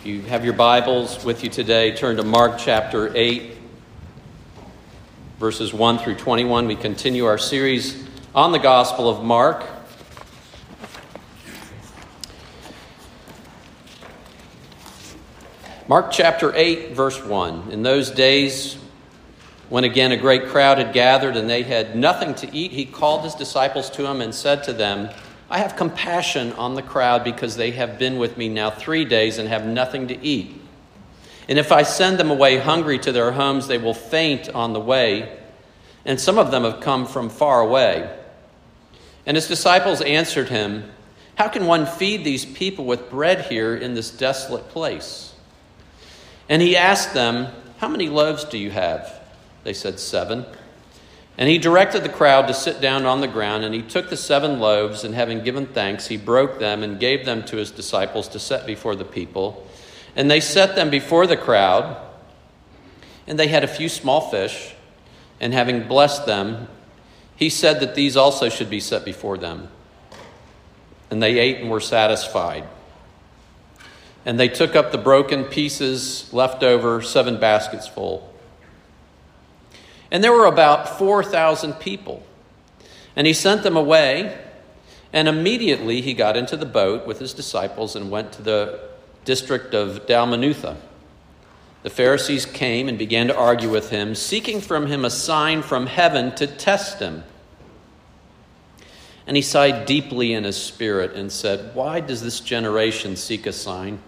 If you have your Bibles with you today, turn to Mark chapter 8, verses 1 through 21. We continue our series on the Gospel of Mark. Mark chapter 8, verse 1. In those days, when again a great crowd had gathered and they had nothing to eat, he called his disciples to him and said to them, I have compassion on the crowd because they have been with me now three days and have nothing to eat. And if I send them away hungry to their homes, they will faint on the way. And some of them have come from far away. And his disciples answered him, How can one feed these people with bread here in this desolate place? And he asked them, How many loaves do you have? They said, Seven. And he directed the crowd to sit down on the ground, and he took the seven loaves, and having given thanks, he broke them and gave them to his disciples to set before the people. And they set them before the crowd, and they had a few small fish, and having blessed them, he said that these also should be set before them. And they ate and were satisfied. And they took up the broken pieces left over, seven baskets full. And there were about 4,000 people. And he sent them away, and immediately he got into the boat with his disciples and went to the district of Dalmanutha. The Pharisees came and began to argue with him, seeking from him a sign from heaven to test him. And he sighed deeply in his spirit and said, Why does this generation seek a sign?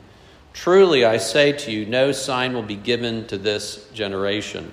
Truly, I say to you, no sign will be given to this generation.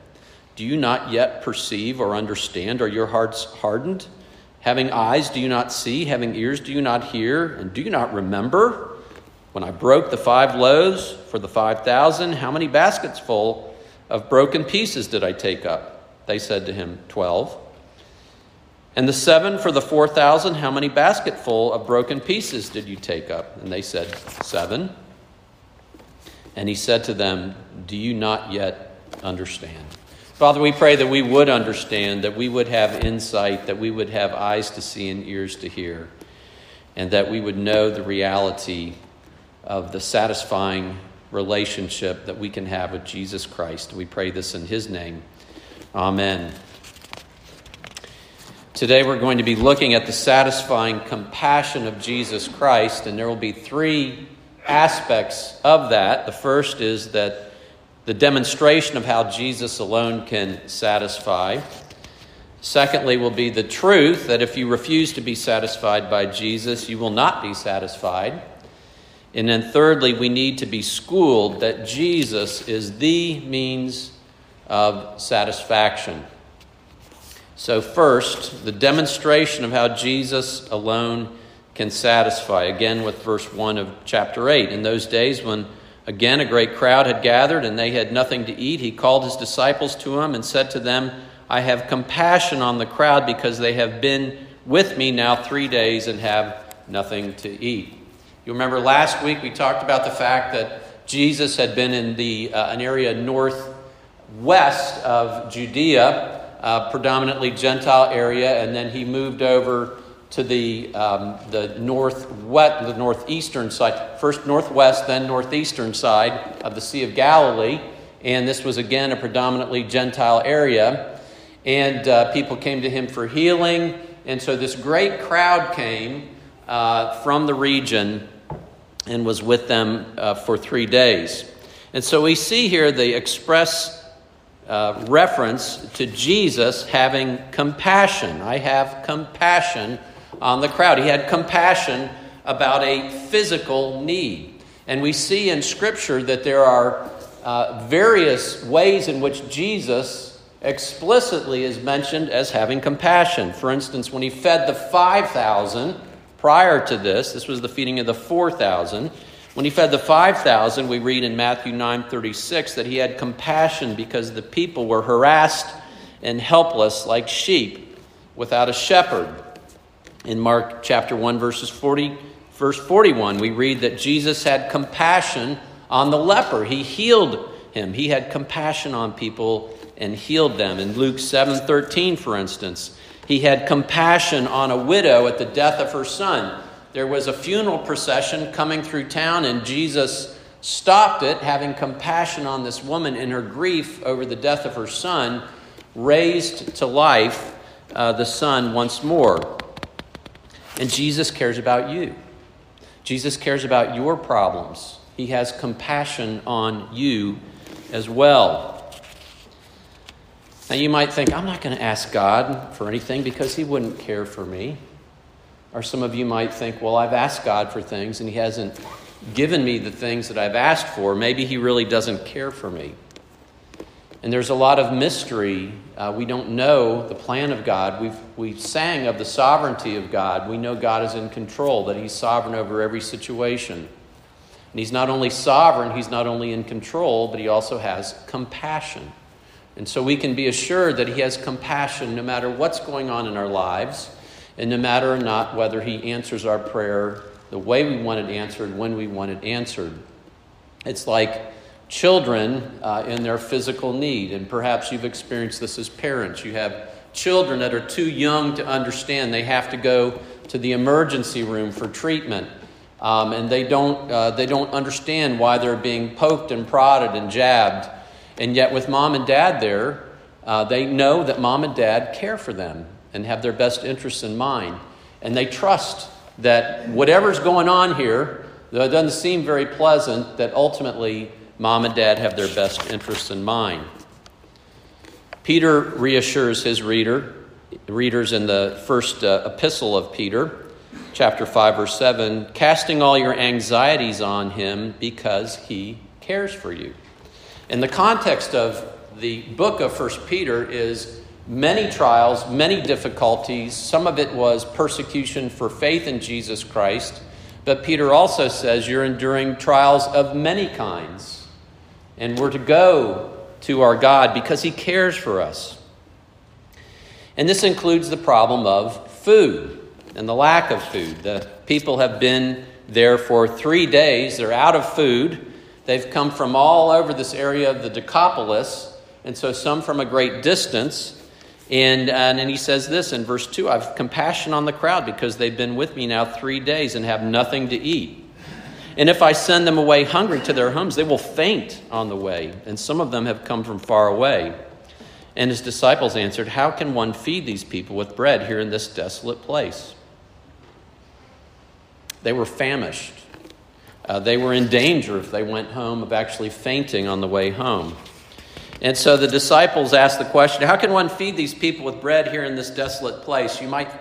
Do you not yet perceive or understand? Are your hearts hardened? Having eyes, do you not see? Having ears, do you not hear? And do you not remember? When I broke the five loaves for the five thousand, how many baskets full of broken pieces did I take up? They said to him, Twelve. And the seven for the four thousand, how many basketful of broken pieces did you take up? And they said, Seven. And he said to them, Do you not yet understand? Father, we pray that we would understand, that we would have insight, that we would have eyes to see and ears to hear, and that we would know the reality of the satisfying relationship that we can have with Jesus Christ. We pray this in His name. Amen. Today we're going to be looking at the satisfying compassion of Jesus Christ, and there will be three aspects of that. The first is that the demonstration of how Jesus alone can satisfy. Secondly, will be the truth that if you refuse to be satisfied by Jesus, you will not be satisfied. And then thirdly, we need to be schooled that Jesus is the means of satisfaction. So, first, the demonstration of how Jesus alone can satisfy. Again, with verse 1 of chapter 8. In those days when Again, a great crowd had gathered, and they had nothing to eat. He called his disciples to him and said to them, I have compassion on the crowd because they have been with me now three days and have nothing to eat. You remember last week we talked about the fact that Jesus had been in the, uh, an area northwest of Judea, predominantly Gentile area, and then he moved over to the, um, the northwest, the northeastern side, first northwest, then northeastern side of the Sea of Galilee. And this was again a predominantly Gentile area. And uh, people came to him for healing. And so this great crowd came uh, from the region and was with them uh, for three days. And so we see here the express uh, reference to Jesus having compassion. I have compassion on the crowd. He had compassion about a physical need. And we see in Scripture that there are uh, various ways in which Jesus explicitly is mentioned as having compassion. For instance, when he fed the 5,000 prior to this, this was the feeding of the 4,000. When he fed the 5,000, we read in Matthew 9:36 that he had compassion because the people were harassed and helpless like sheep without a shepherd. In Mark chapter 1 verses 40 verse 41, we read that Jesus had compassion on the leper. He healed him. He had compassion on people and healed them. In Luke 7:13, for instance, he had compassion on a widow at the death of her son there was a funeral procession coming through town, and Jesus stopped it, having compassion on this woman in her grief over the death of her son, raised to life uh, the son once more. And Jesus cares about you. Jesus cares about your problems. He has compassion on you as well. Now, you might think, I'm not going to ask God for anything because He wouldn't care for me. Or some of you might think, well, I've asked God for things and He hasn't given me the things that I've asked for. Maybe He really doesn't care for me. And there's a lot of mystery. Uh, we don't know the plan of God. We've, we sang of the sovereignty of God. We know God is in control, that He's sovereign over every situation. And He's not only sovereign, He's not only in control, but He also has compassion. And so we can be assured that He has compassion no matter what's going on in our lives and no matter or not whether He answers our prayer the way we want it answered, when we want it answered. It's like children uh, in their physical need, and perhaps you've experienced this as parents. You have children that are too young to understand they have to go to the emergency room for treatment. Um, and they don't, uh, they don't understand why they're being poked and prodded and jabbed. And yet, with mom and dad there, uh, they know that mom and dad care for them and have their best interests in mind. And they trust that whatever's going on here, though it doesn't seem very pleasant, that ultimately mom and dad have their best interests in mind. Peter reassures his reader, readers in the first uh, epistle of Peter, chapter 5 verse 7, casting all your anxieties on him because he cares for you. And the context of the book of First Peter is many trials, many difficulties. Some of it was persecution for faith in Jesus Christ. But Peter also says you're enduring trials of many kinds. And we're to go to our God because He cares for us. And this includes the problem of food and the lack of food. The people have been there for three days, they're out of food. They've come from all over this area of the Decapolis, and so some from a great distance. And, uh, and, and he says this in verse 2 I've compassion on the crowd because they've been with me now three days and have nothing to eat. And if I send them away hungry to their homes, they will faint on the way. And some of them have come from far away. And his disciples answered, How can one feed these people with bread here in this desolate place? They were famished. Uh, they were in danger if they went home of actually fainting on the way home. And so the disciples asked the question how can one feed these people with bread here in this desolate place? You might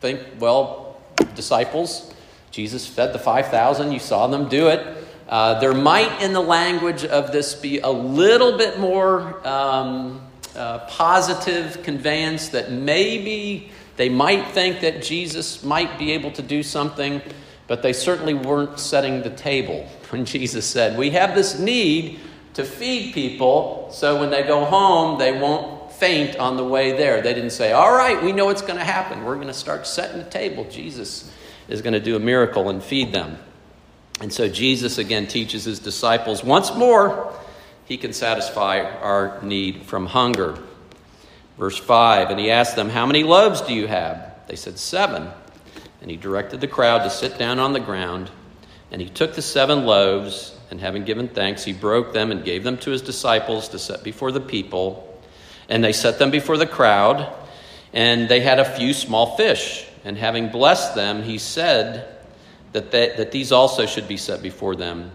think, well, disciples, Jesus fed the 5,000, you saw them do it. Uh, there might, in the language of this, be a little bit more um, uh, positive conveyance that maybe they might think that Jesus might be able to do something, but they certainly weren't setting the table when Jesus said, We have this need to feed people so when they go home, they won't faint on the way there. They didn't say, All right, we know it's going to happen. We're going to start setting the table. Jesus is going to do a miracle and feed them. And so Jesus again teaches his disciples once more he can satisfy our need from hunger. Verse 5 And he asked them, How many loaves do you have? They said, Seven. And he directed the crowd to sit down on the ground. And he took the seven loaves and having given thanks, he broke them and gave them to his disciples to set before the people. And they set them before the crowd, and they had a few small fish. And having blessed them, he said that, they, that these also should be set before them.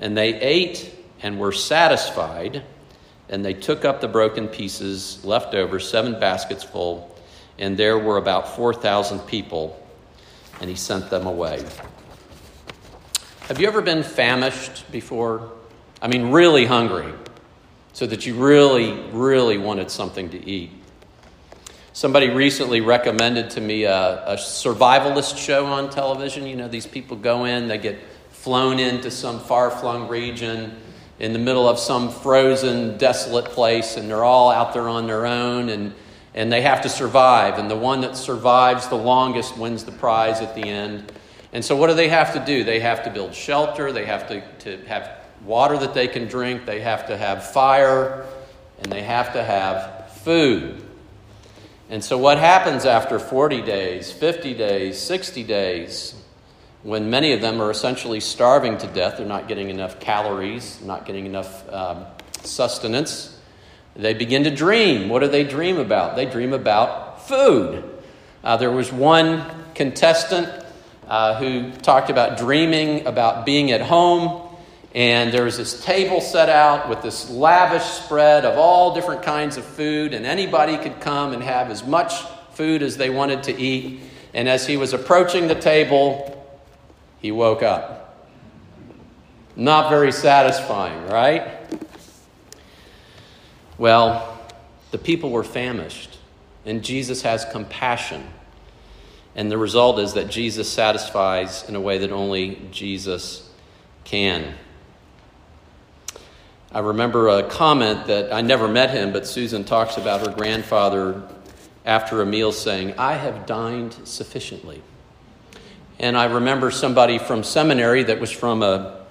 And they ate and were satisfied, and they took up the broken pieces left over, seven baskets full, and there were about 4,000 people, and he sent them away. Have you ever been famished before? I mean, really hungry, so that you really, really wanted something to eat. Somebody recently recommended to me a, a survivalist show on television. You know, these people go in, they get flown into some far flung region in the middle of some frozen, desolate place, and they're all out there on their own, and, and they have to survive. And the one that survives the longest wins the prize at the end. And so, what do they have to do? They have to build shelter, they have to, to have water that they can drink, they have to have fire, and they have to have food. And so, what happens after 40 days, 50 days, 60 days, when many of them are essentially starving to death? They're not getting enough calories, not getting enough um, sustenance. They begin to dream. What do they dream about? They dream about food. Uh, there was one contestant uh, who talked about dreaming about being at home and there was this table set out with this lavish spread of all different kinds of food, and anybody could come and have as much food as they wanted to eat. And as he was approaching the table, he woke up. Not very satisfying, right? Well, the people were famished, and Jesus has compassion. And the result is that Jesus satisfies in a way that only Jesus can. I remember a comment that I never met him, but Susan talks about her grandfather after a meal saying, I have dined sufficiently. And I remember somebody from seminary that was from a,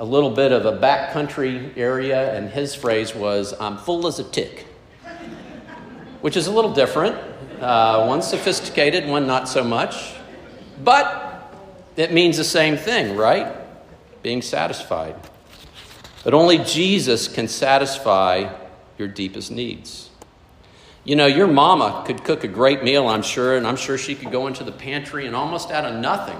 a little bit of a backcountry area, and his phrase was, I'm full as a tick, which is a little different. Uh, one sophisticated, one not so much. But it means the same thing, right? Being satisfied. But only Jesus can satisfy your deepest needs. You know, your mama could cook a great meal, I'm sure, and I'm sure she could go into the pantry and almost out of nothing,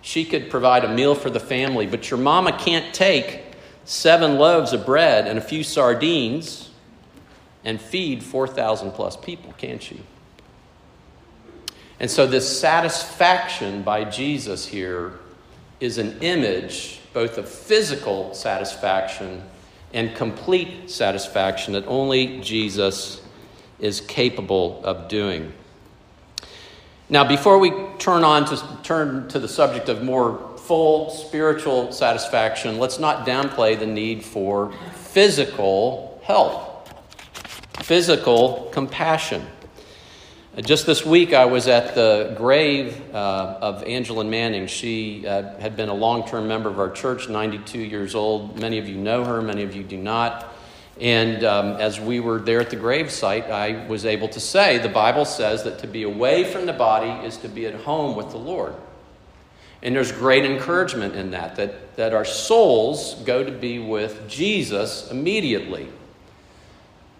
she could provide a meal for the family. But your mama can't take seven loaves of bread and a few sardines and feed 4,000 plus people, can she? And so, this satisfaction by Jesus here is an image both of physical satisfaction and complete satisfaction that only Jesus is capable of doing. Now, before we turn on to turn to the subject of more full spiritual satisfaction, let's not downplay the need for physical help, physical compassion. Just this week, I was at the grave uh, of Angela Manning. She uh, had been a long term member of our church, 92 years old. Many of you know her, many of you do not. And um, as we were there at the grave site, I was able to say the Bible says that to be away from the body is to be at home with the Lord. And there's great encouragement in that, that, that our souls go to be with Jesus immediately.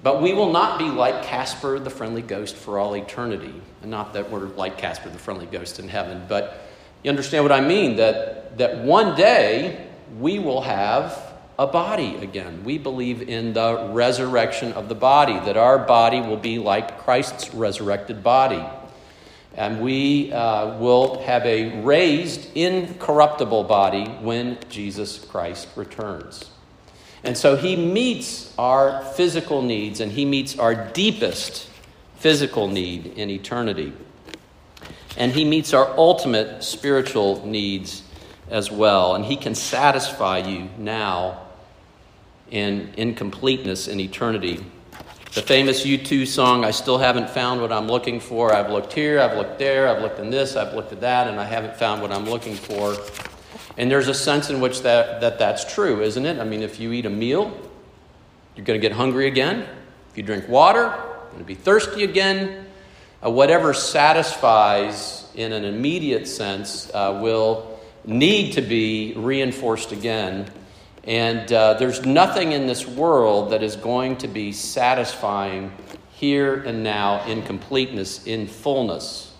But we will not be like Casper the friendly ghost for all eternity. And not that we're like Casper the friendly ghost in heaven, but you understand what I mean? That, that one day we will have a body again. We believe in the resurrection of the body, that our body will be like Christ's resurrected body. And we uh, will have a raised, incorruptible body when Jesus Christ returns. And so he meets our physical needs and he meets our deepest physical need in eternity. And he meets our ultimate spiritual needs as well. And he can satisfy you now in incompleteness in eternity. The famous U2 song, I still haven't found what I'm looking for. I've looked here, I've looked there, I've looked in this, I've looked at that, and I haven't found what I'm looking for. And there's a sense in which that, that that's true, isn't it? I mean, if you eat a meal, you're going to get hungry again. If you drink water, you're going to be thirsty again. Uh, whatever satisfies in an immediate sense uh, will need to be reinforced again. And uh, there's nothing in this world that is going to be satisfying here and now in completeness, in fullness.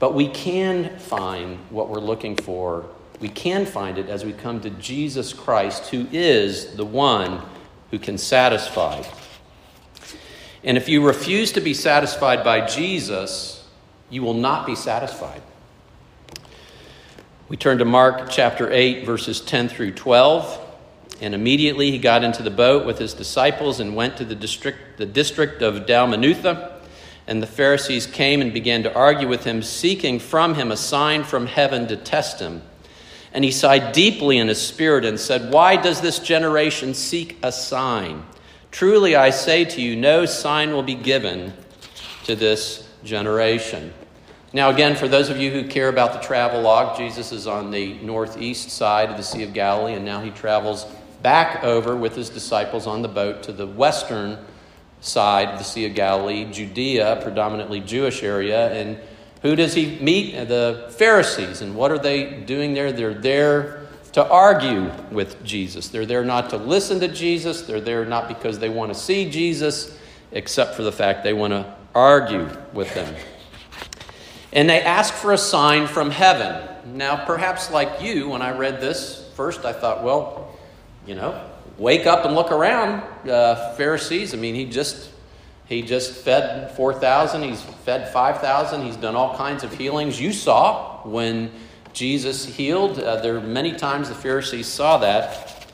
But we can find what we're looking for we can find it as we come to Jesus Christ, who is the one who can satisfy. And if you refuse to be satisfied by Jesus, you will not be satisfied. We turn to Mark chapter 8, verses 10 through 12. And immediately he got into the boat with his disciples and went to the district, the district of Dalmanutha. And the Pharisees came and began to argue with him, seeking from him a sign from heaven to test him. And he sighed deeply in his spirit and said, Why does this generation seek a sign? Truly I say to you, no sign will be given to this generation. Now, again, for those of you who care about the travel log, Jesus is on the northeast side of the Sea of Galilee, and now he travels back over with his disciples on the boat to the western side of the Sea of Galilee, Judea, predominantly Jewish area. And who does he meet? The Pharisees. And what are they doing there? They're there to argue with Jesus. They're there not to listen to Jesus. They're there not because they want to see Jesus, except for the fact they want to argue with them. And they ask for a sign from heaven. Now, perhaps like you, when I read this first, I thought, well, you know, wake up and look around, uh, Pharisees. I mean, he just he just fed 4,000, he's fed 5,000, he's done all kinds of healings. You saw when Jesus healed. Uh, there are many times the Pharisees saw that.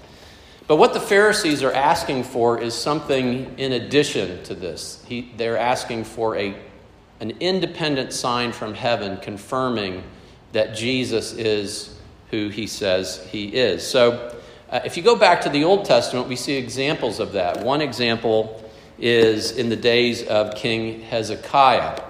But what the Pharisees are asking for is something in addition to this. He, they're asking for a an independent sign from heaven confirming that Jesus is who he says he is. So, uh, if you go back to the Old Testament, we see examples of that. One example is in the days of King Hezekiah.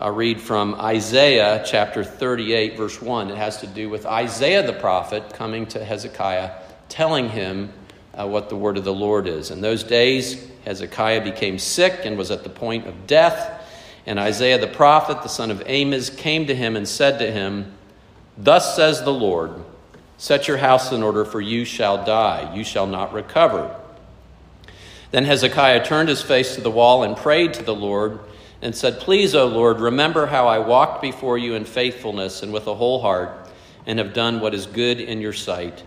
I'll read from Isaiah chapter 38, verse 1. It has to do with Isaiah the prophet coming to Hezekiah, telling him uh, what the word of the Lord is. In those days, Hezekiah became sick and was at the point of death. And Isaiah the prophet, the son of Amoz, came to him and said to him, Thus says the Lord, Set your house in order, for you shall die. You shall not recover. Then Hezekiah turned his face to the wall and prayed to the Lord and said, Please, O Lord, remember how I walked before you in faithfulness and with a whole heart, and have done what is good in your sight.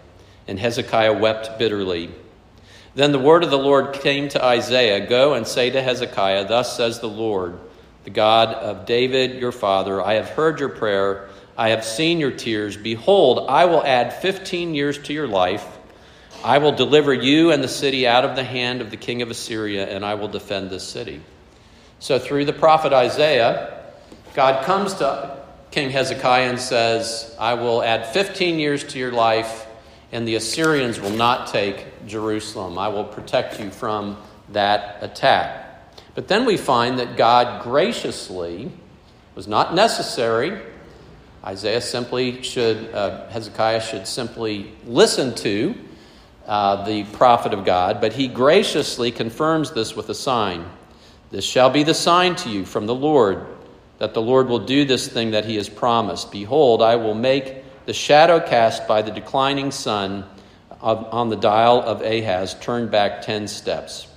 And Hezekiah wept bitterly. Then the word of the Lord came to Isaiah Go and say to Hezekiah, Thus says the Lord, the God of David your father, I have heard your prayer. I have seen your tears. Behold, I will add 15 years to your life. I will deliver you and the city out of the hand of the king of Assyria, and I will defend this city. So, through the prophet Isaiah, God comes to King Hezekiah and says, I will add 15 years to your life, and the Assyrians will not take Jerusalem. I will protect you from that attack. But then we find that God graciously was not necessary. Isaiah simply should, uh, Hezekiah should simply listen to uh, the prophet of God, but he graciously confirms this with a sign. This shall be the sign to you from the Lord, that the Lord will do this thing that he has promised. Behold, I will make the shadow cast by the declining sun on the dial of Ahaz turn back ten steps.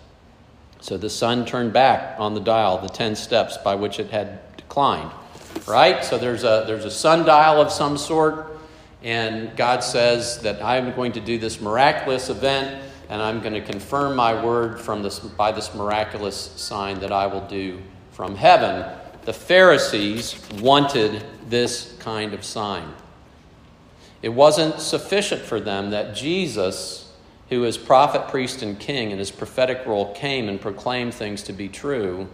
So the sun turned back on the dial, the 10 steps by which it had declined. Right? So there's a, there's a sundial of some sort, and God says that I'm going to do this miraculous event, and I'm going to confirm my word from this, by this miraculous sign that I will do from heaven. The Pharisees wanted this kind of sign. It wasn't sufficient for them that Jesus who is prophet, priest, and king in his prophetic role, came and proclaimed things to be true.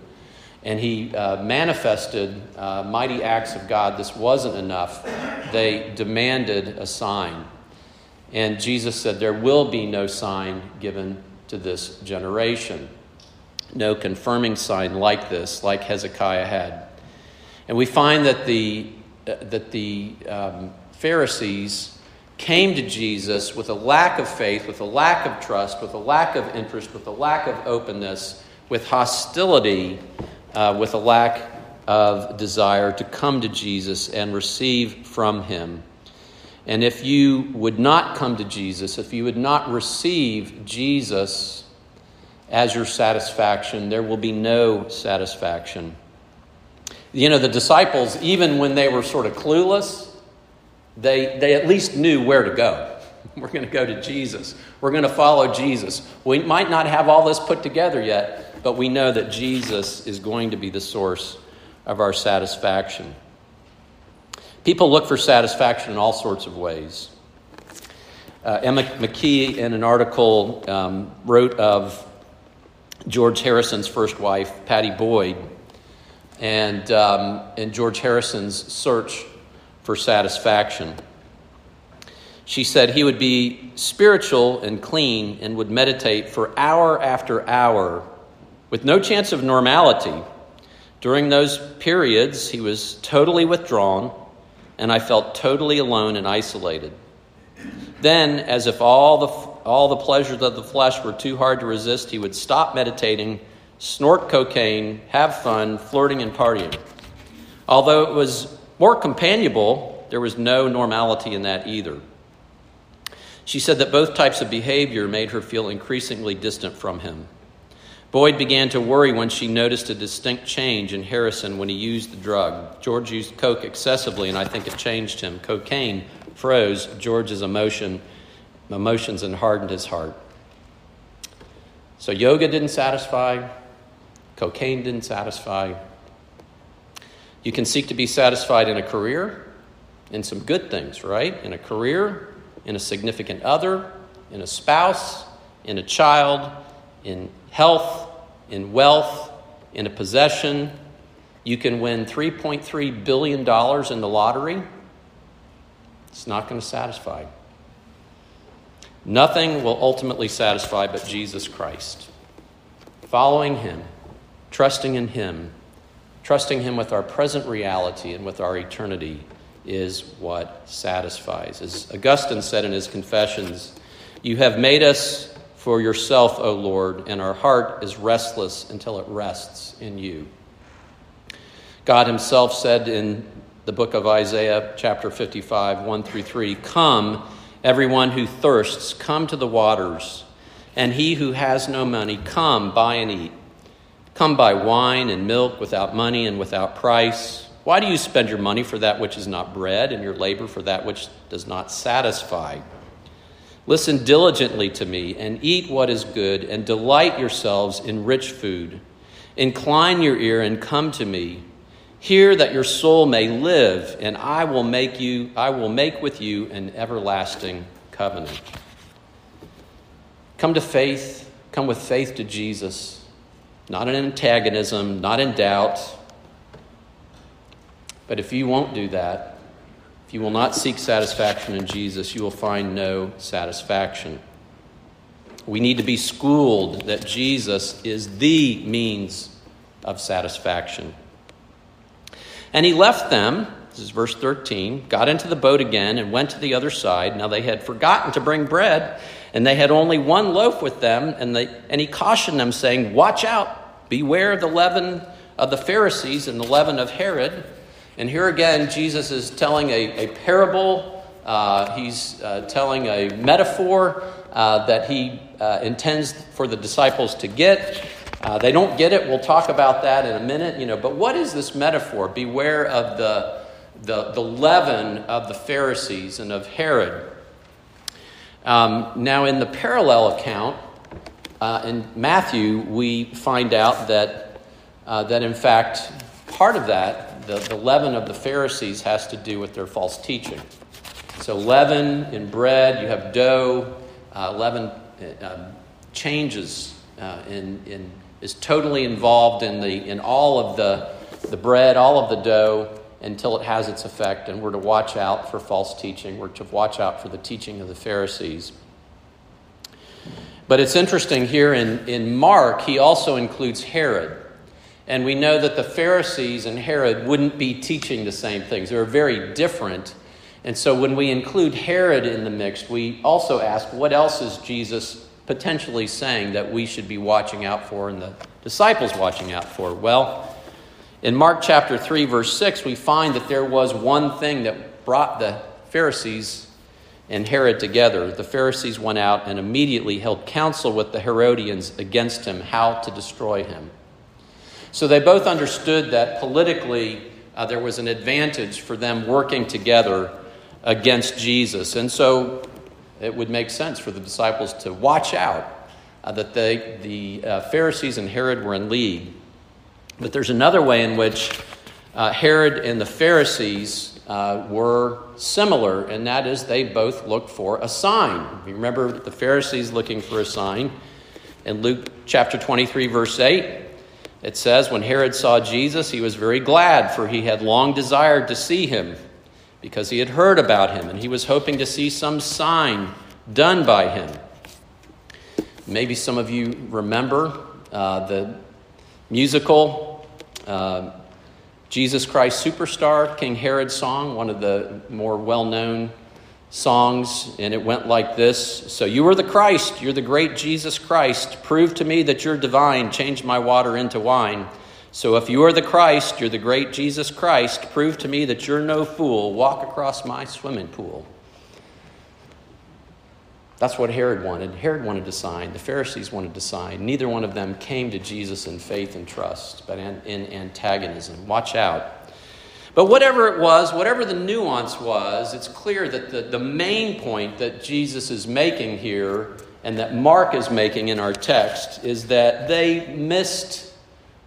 And he uh, manifested uh, mighty acts of God. This wasn't enough. They demanded a sign. And Jesus said, There will be no sign given to this generation. No confirming sign like this, like Hezekiah had. And we find that the, uh, that the um, Pharisees came to Jesus with a lack of faith, with a lack of trust, with a lack of interest, with a lack of openness, with hostility, uh, with a lack of desire to come to Jesus and receive from him. And if you would not come to Jesus, if you would not receive Jesus as your satisfaction, there will be no satisfaction. You know, the disciples, even when they were sort of clueless, they, they at least knew where to go. We're going to go to Jesus. We're going to follow Jesus. We might not have all this put together yet, but we know that Jesus is going to be the source of our satisfaction. People look for satisfaction in all sorts of ways. Uh, Emma McKee, in an article, um, wrote of George Harrison's first wife, Pattie Boyd, and, um, and George Harrison's search for satisfaction. She said he would be spiritual and clean and would meditate for hour after hour with no chance of normality. During those periods, he was totally withdrawn, and I felt totally alone and isolated. Then, as if all the, all the pleasures of the flesh were too hard to resist, he would stop meditating, snort cocaine, have fun, flirting, and partying. Although it was more companionable, there was no normality in that either. She said that both types of behavior made her feel increasingly distant from him. Boyd began to worry when she noticed a distinct change in Harrison when he used the drug. George used coke excessively, and I think it changed him. Cocaine froze George's emotion, emotions and hardened his heart. So yoga didn't satisfy, cocaine didn't satisfy. You can seek to be satisfied in a career, in some good things, right? In a career, in a significant other, in a spouse, in a child, in health, in wealth, in a possession. You can win $3.3 billion in the lottery. It's not going to satisfy. Nothing will ultimately satisfy but Jesus Christ. Following Him, trusting in Him, trusting Him with our present reality and with our eternity is what satisfies. As Augustine said in his Confessions, You have made us for yourself, O Lord, and our heart is restless until it rests in you. God Himself said in the book of Isaiah, chapter 55, 1 through 3 Come, everyone who thirsts, come to the waters, and he who has no money, come, buy and eat. Come buy wine and milk without money and without price. Why do you spend your money for that which is not bread, and your labor for that which does not satisfy? Listen diligently to me and eat what is good, and delight yourselves in rich food. Incline your ear and come to me. Hear that your soul may live, and I will make you I will make with you an everlasting covenant. Come to faith, come with faith to Jesus, not in antagonism, not in doubt. But if you won't do that, if you will not seek satisfaction in Jesus, you will find no satisfaction. We need to be schooled that Jesus is the means of satisfaction. And he left them, this is verse 13, got into the boat again and went to the other side. Now they had forgotten to bring bread, and they had only one loaf with them, and, they, and he cautioned them, saying, Watch out, beware the leaven of the Pharisees and the leaven of Herod. And here again, Jesus is telling a, a parable. Uh, he's uh, telling a metaphor uh, that he uh, intends for the disciples to get. Uh, they don't get it. We'll talk about that in a minute. You know, but what is this metaphor? Beware of the, the, the leaven of the Pharisees and of Herod. Um, now, in the parallel account uh, in Matthew, we find out that that in fact part of that the, the leaven of the Pharisees has to do with their false teaching. So, leaven in bread, you have dough. Uh, leaven uh, changes uh, in, in, is totally involved in, the, in all of the, the bread, all of the dough, until it has its effect. And we're to watch out for false teaching. We're to watch out for the teaching of the Pharisees. But it's interesting here in, in Mark, he also includes Herod. And we know that the Pharisees and Herod wouldn't be teaching the same things. They were very different. And so when we include Herod in the mix, we also ask what else is Jesus potentially saying that we should be watching out for and the disciples watching out for? Well, in Mark chapter 3, verse 6, we find that there was one thing that brought the Pharisees and Herod together. The Pharisees went out and immediately held counsel with the Herodians against him, how to destroy him. So they both understood that politically uh, there was an advantage for them working together against Jesus. And so it would make sense for the disciples to watch out uh, that they, the uh, Pharisees and Herod were in league. But there's another way in which uh, Herod and the Pharisees uh, were similar, and that is they both looked for a sign. You remember the Pharisees looking for a sign. In Luke chapter 23, verse 8, it says, When Herod saw Jesus, he was very glad, for he had long desired to see him, because he had heard about him and he was hoping to see some sign done by him. Maybe some of you remember uh, the musical uh, Jesus Christ Superstar, King Herod song, one of the more well known songs, and it went like this So you are the Christ, you're the great Jesus Christ. Prove to me that you're divine, change my water into wine. So if you are the Christ, you're the great Jesus Christ, prove to me that you're no fool. Walk across my swimming pool. That's what Herod wanted. Herod wanted to sign. The Pharisees wanted to sign. Neither one of them came to Jesus in faith and trust, but in antagonism. Watch out. But whatever it was, whatever the nuance was, it's clear that the, the main point that Jesus is making here and that Mark is making in our text is that they missed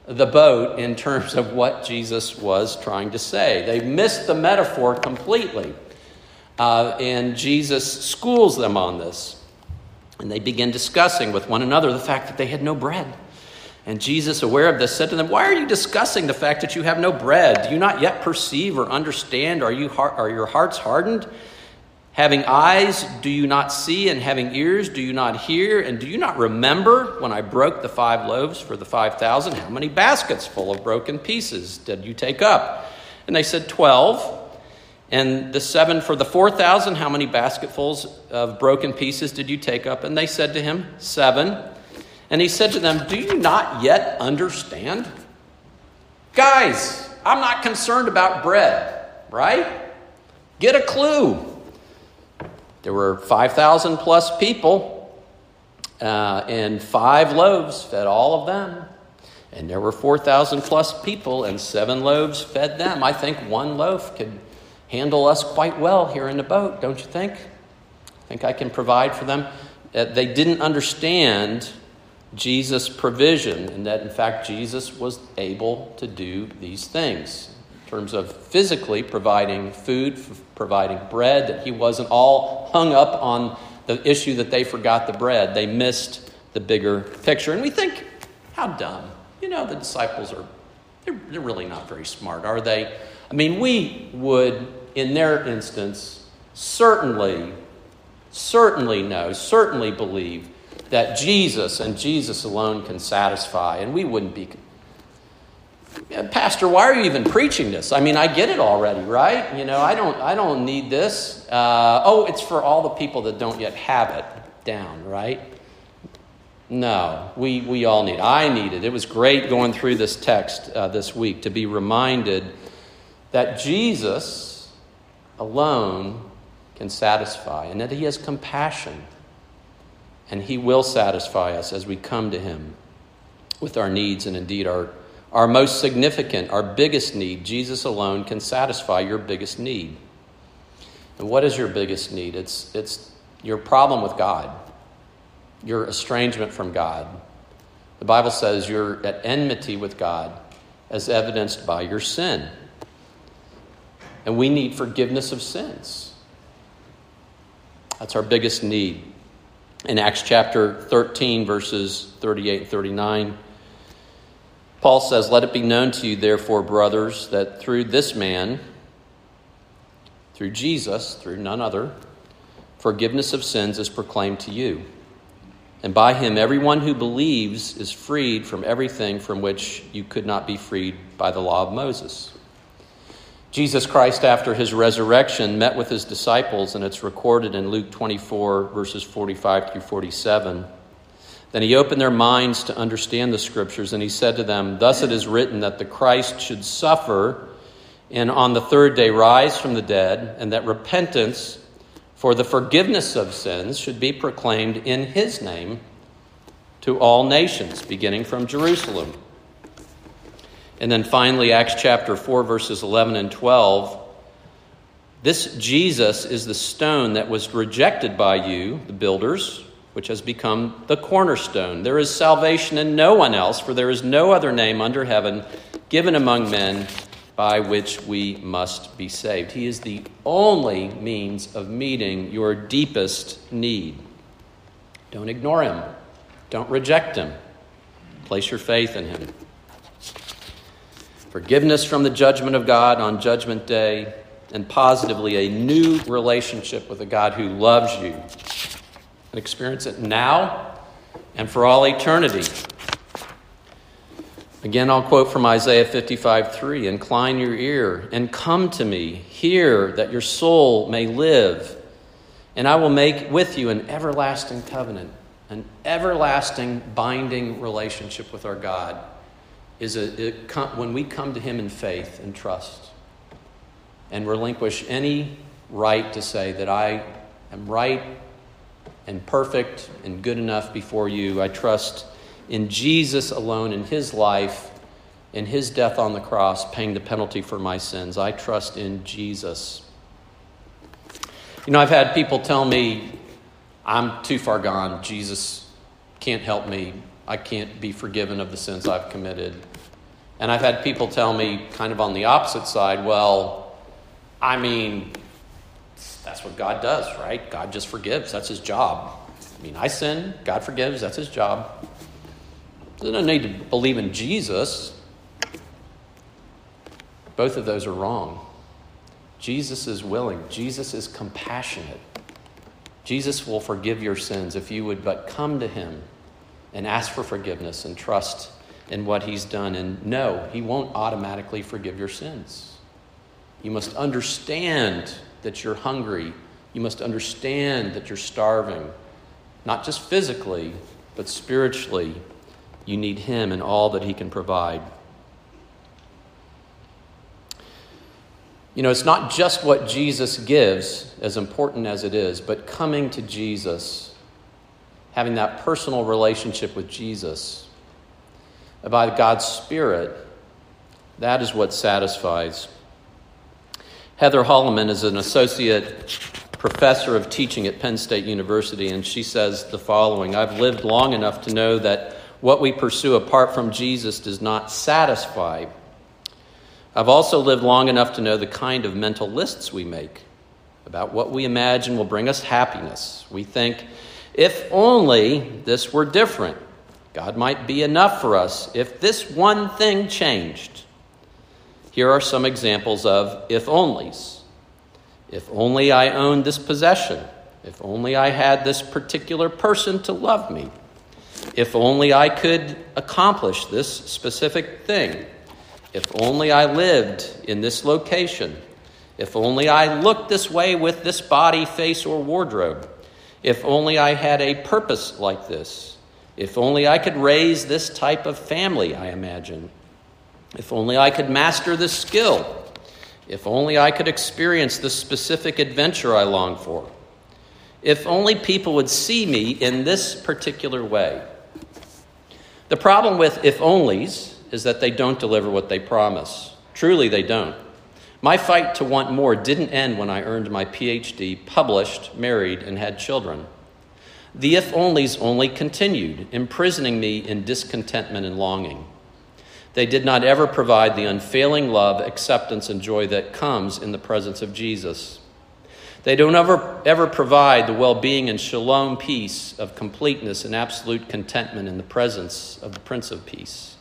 the boat in terms of what Jesus was trying to say. They missed the metaphor completely. Uh, and Jesus schools them on this. And they begin discussing with one another the fact that they had no bread. And Jesus, aware of this, said to them, Why are you discussing the fact that you have no bread? Do you not yet perceive or understand? Are, you, are your hearts hardened? Having eyes, do you not see? And having ears, do you not hear? And do you not remember when I broke the five loaves for the five thousand? How many baskets full of broken pieces did you take up? And they said, Twelve. And the seven for the 4,000, how many basketfuls of broken pieces did you take up? And they said to him, Seven. And he said to them, Do you not yet understand? Guys, I'm not concerned about bread, right? Get a clue. There were 5,000 plus people, uh, and five loaves fed all of them. And there were 4,000 plus people, and seven loaves fed them. I think one loaf could handle us quite well here in the boat, don't you think? I think I can provide for them. Uh, they didn't understand Jesus' provision, and that in fact Jesus was able to do these things in terms of physically providing food, providing bread, that he wasn't all hung up on the issue that they forgot the bread. They missed the bigger picture. And we think, how dumb. You know, the disciples are, they're, they're really not very smart, are they? I mean, we would in their instance, certainly, certainly know, certainly believe that Jesus and Jesus alone can satisfy, and we wouldn't be. Pastor, why are you even preaching this? I mean, I get it already, right? You know, I don't, I don't need this. Uh, oh, it's for all the people that don't yet have it down, right? No, we, we all need. I need it. It was great going through this text uh, this week to be reminded that Jesus alone can satisfy, and that He has compassion. And He will satisfy us as we come to Him with our needs and indeed our, our most significant, our biggest need. Jesus alone can satisfy your biggest need. And what is your biggest need? It's, it's your problem with God, your estrangement from God. The Bible says you're at enmity with God as evidenced by your sin and we need forgiveness of sins. That's our biggest need. In Acts chapter 13, verses 38 and 39, Paul says, Let it be known to you, therefore, brothers, that through this man, through Jesus, through none other, forgiveness of sins is proclaimed to you. And by him, everyone who believes is freed from everything from which you could not be freed by the law of Moses. Jesus Christ, after his resurrection, met with his disciples, and it's recorded in Luke 24, verses 45 through 47. Then he opened their minds to understand the scriptures, and he said to them, Thus it is written that the Christ should suffer and on the third day rise from the dead, and that repentance for the forgiveness of sins should be proclaimed in his name to all nations, beginning from Jerusalem. And then finally, Acts chapter 4, verses 11 and 12. This Jesus is the stone that was rejected by you, the builders, which has become the cornerstone. There is salvation in no one else, for there is no other name under heaven given among men by which we must be saved. He is the only means of meeting your deepest need. Don't ignore him, don't reject him. Place your faith in him forgiveness from the judgment of God on Judgment Day, and positively a new relationship with a God who loves you. And experience it now and for all eternity. Again, I'll quote from Isaiah 55 3 Incline your ear and come to me. Hear that your soul may live. And I will make with you an everlasting covenant, an everlasting binding relationship with our God. Is a, when we come to Him in faith and trust and relinquish any right to say that I am right and perfect and good enough before you. I trust in Jesus alone, in his life, in his death on the cross, paying the penalty for my sins. I trust in Jesus. You know, I've had people tell me, I'm too far gone. Jesus can't help me. I can't be forgiven of the sins I've committed. And I've had people tell me, kind of on the opposite side, well, I mean, that's what God does, right? God just forgives. That's his job. I mean, I sin, God forgives, that's his job. They don't need to believe in Jesus. Both of those are wrong. Jesus is willing, Jesus is compassionate. Jesus will forgive your sins if you would but come to him and ask for forgiveness and trust in what he's done. And no, he won't automatically forgive your sins. You must understand that you're hungry. You must understand that you're starving, not just physically, but spiritually. You need Him and all that He can provide. You know, it's not just what Jesus gives, as important as it is, but coming to Jesus, having that personal relationship with Jesus by God's Spirit, that is what satisfies. Heather Holleman is an associate professor of teaching at Penn State University, and she says the following I've lived long enough to know that what we pursue apart from Jesus does not satisfy I've also lived long enough to know the kind of mental lists we make about what we imagine will bring us happiness. We think, if only this were different, God might be enough for us if this one thing changed. Here are some examples of if onlys. If only I owned this possession. If only I had this particular person to love me. If only I could accomplish this specific thing. If only I lived in this location. If only I looked this way with this body, face, or wardrobe. If only I had a purpose like this. If only I could raise this type of family, I imagine. If only I could master this skill. If only I could experience this specific adventure I long for. If only people would see me in this particular way. The problem with if onlys is that they don't deliver what they promise. Truly, they don't. My fight to want more didn't end when I earned my PhD, published, married, and had children. The if onlys only continued, imprisoning me in discontentment and longing. They did not ever provide the unfailing love, acceptance, and joy that comes in the presence of Jesus. They don't ever, ever provide the well being and shalom peace of completeness and absolute contentment in the presence of the Prince of Peace.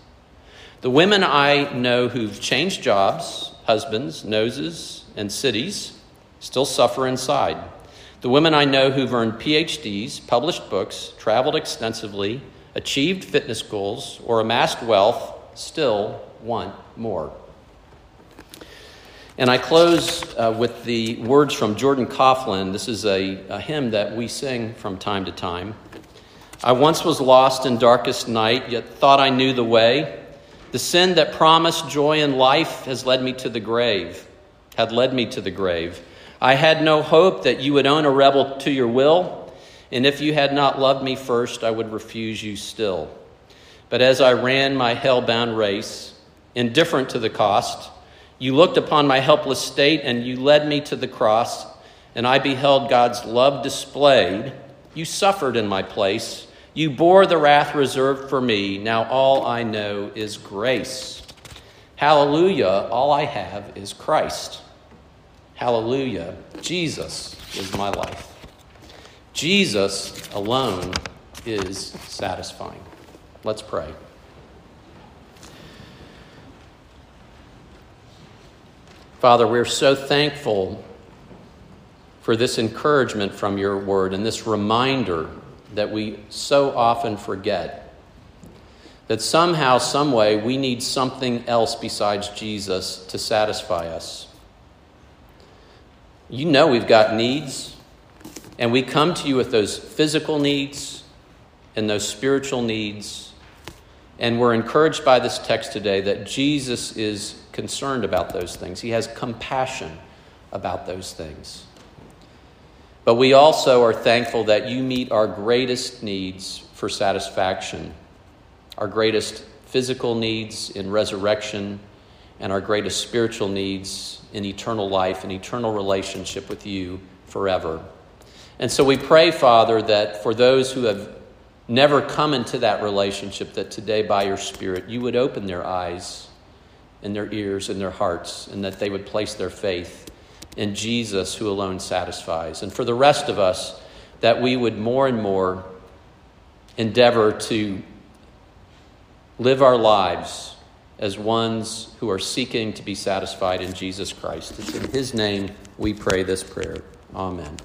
The women I know who've changed jobs, husbands, noses, and cities still suffer inside. The women I know who've earned PhDs, published books, traveled extensively, achieved fitness goals, or amassed wealth still want more. And I close uh, with the words from Jordan Kauflin. This is a, a hymn that we sing from time to time. I once was lost in darkest night, yet thought I knew the way. The sin that promised joy and life has led me to the grave, had led me to the grave. I had no hope that you would own a rebel to your will, and if you had not loved me first, I would refuse you still. But as I ran my hell bound race, indifferent to the cost, you looked upon my helpless state and you led me to the cross, and I beheld God's love displayed. You suffered in my place you bore the wrath reserved for me. Now all I know is grace. Hallelujah. All I have is Christ. Hallelujah. Jesus is my life. Jesus alone is satisfying. Let's pray. Father, we're so thankful for this encouragement from your word and this reminder that we so often forget that somehow, some way, we need something else besides Jesus to satisfy us. You know we've got needs, and we come to you with those physical needs and those spiritual needs. And we're encouraged by this text today that Jesus is concerned about those things. He has compassion about those things. But we also are thankful that you meet our greatest needs for satisfaction, our greatest physical needs in resurrection, and our greatest spiritual needs in eternal life and eternal relationship with you forever. And so we pray, Father, that for those who have never come into that relationship, that today by your Spirit you would open their eyes and their ears and their hearts, and that they would place their faith in Jesus who alone satisfies. And for the rest of us, that we would more and more endeavor to live our lives as ones who are seeking to be satisfied in Jesus Christ. It's in His name we pray this prayer. Amen.